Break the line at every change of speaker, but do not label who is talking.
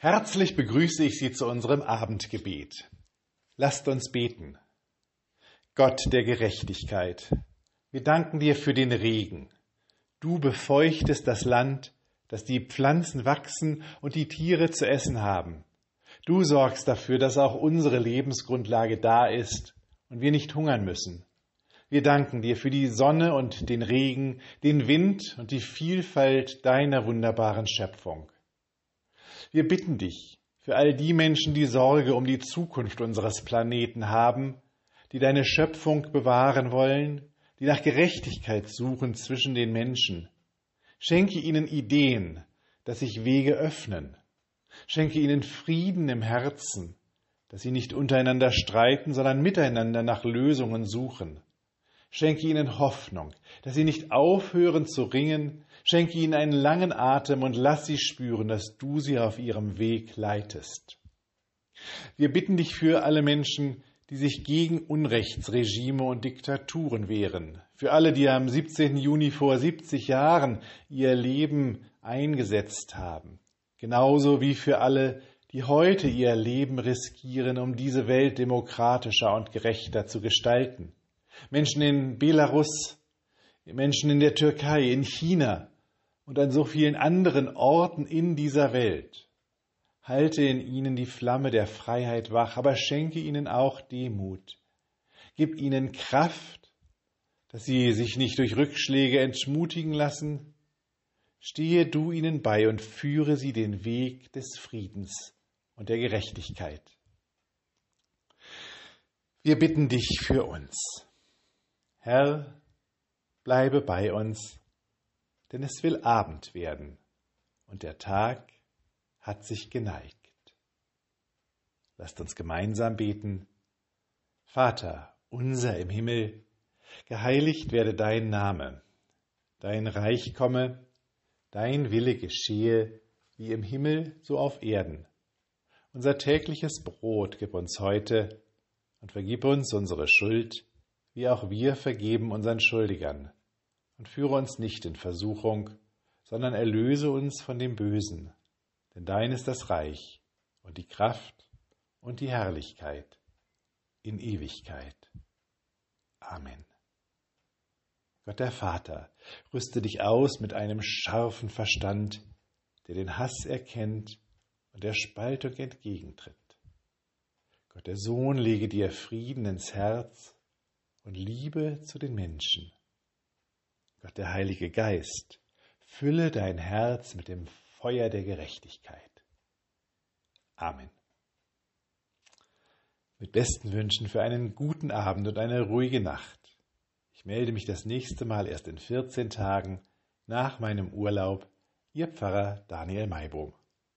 Herzlich begrüße ich Sie zu unserem Abendgebet. Lasst uns beten. Gott der Gerechtigkeit, wir danken dir für den Regen. Du befeuchtest das Land, dass die Pflanzen wachsen und die Tiere zu essen haben. Du sorgst dafür, dass auch unsere Lebensgrundlage da ist und wir nicht hungern müssen. Wir danken dir für die Sonne und den Regen, den Wind und die Vielfalt deiner wunderbaren Schöpfung. Wir bitten dich für all die Menschen, die Sorge um die Zukunft unseres Planeten haben, die deine Schöpfung bewahren wollen, die nach Gerechtigkeit suchen zwischen den Menschen. Schenke ihnen Ideen, dass sich Wege öffnen. Schenke ihnen Frieden im Herzen, dass sie nicht untereinander streiten, sondern miteinander nach Lösungen suchen. Schenke ihnen Hoffnung, dass sie nicht aufhören zu ringen. Schenke ihnen einen langen Atem und lass sie spüren, dass du sie auf ihrem Weg leitest. Wir bitten dich für alle Menschen, die sich gegen Unrechtsregime und Diktaturen wehren, für alle, die am 17. Juni vor 70 Jahren ihr Leben eingesetzt haben, genauso wie für alle, die heute ihr Leben riskieren, um diese Welt demokratischer und gerechter zu gestalten. Menschen in Belarus, Menschen in der Türkei, in China und an so vielen anderen Orten in dieser Welt. Halte in ihnen die Flamme der Freiheit wach, aber schenke ihnen auch Demut. Gib ihnen Kraft, dass sie sich nicht durch Rückschläge entmutigen lassen. Stehe du ihnen bei und führe sie den Weg des Friedens und der Gerechtigkeit. Wir bitten dich für uns. Herr, bleibe bei uns, denn es will Abend werden und der Tag hat sich geneigt. Lasst uns gemeinsam beten. Vater, unser im Himmel, geheiligt werde dein Name, dein Reich komme, dein Wille geschehe, wie im Himmel so auf Erden. Unser tägliches Brot gib uns heute und vergib uns unsere Schuld, wie auch wir vergeben unseren Schuldigern. Und führe uns nicht in Versuchung, sondern erlöse uns von dem Bösen. Denn dein ist das Reich und die Kraft und die Herrlichkeit in Ewigkeit. Amen. Gott der Vater, rüste dich aus mit einem scharfen Verstand, der den Hass erkennt und der Spaltung entgegentritt. Gott der Sohn lege dir Frieden ins Herz und Liebe zu den Menschen. Gott der Heilige Geist, fülle dein Herz mit dem Feuer der Gerechtigkeit. Amen. Mit besten Wünschen für einen guten Abend und eine ruhige Nacht. Ich melde mich das nächste Mal erst in 14 Tagen nach meinem Urlaub. Ihr Pfarrer Daniel Maibohm.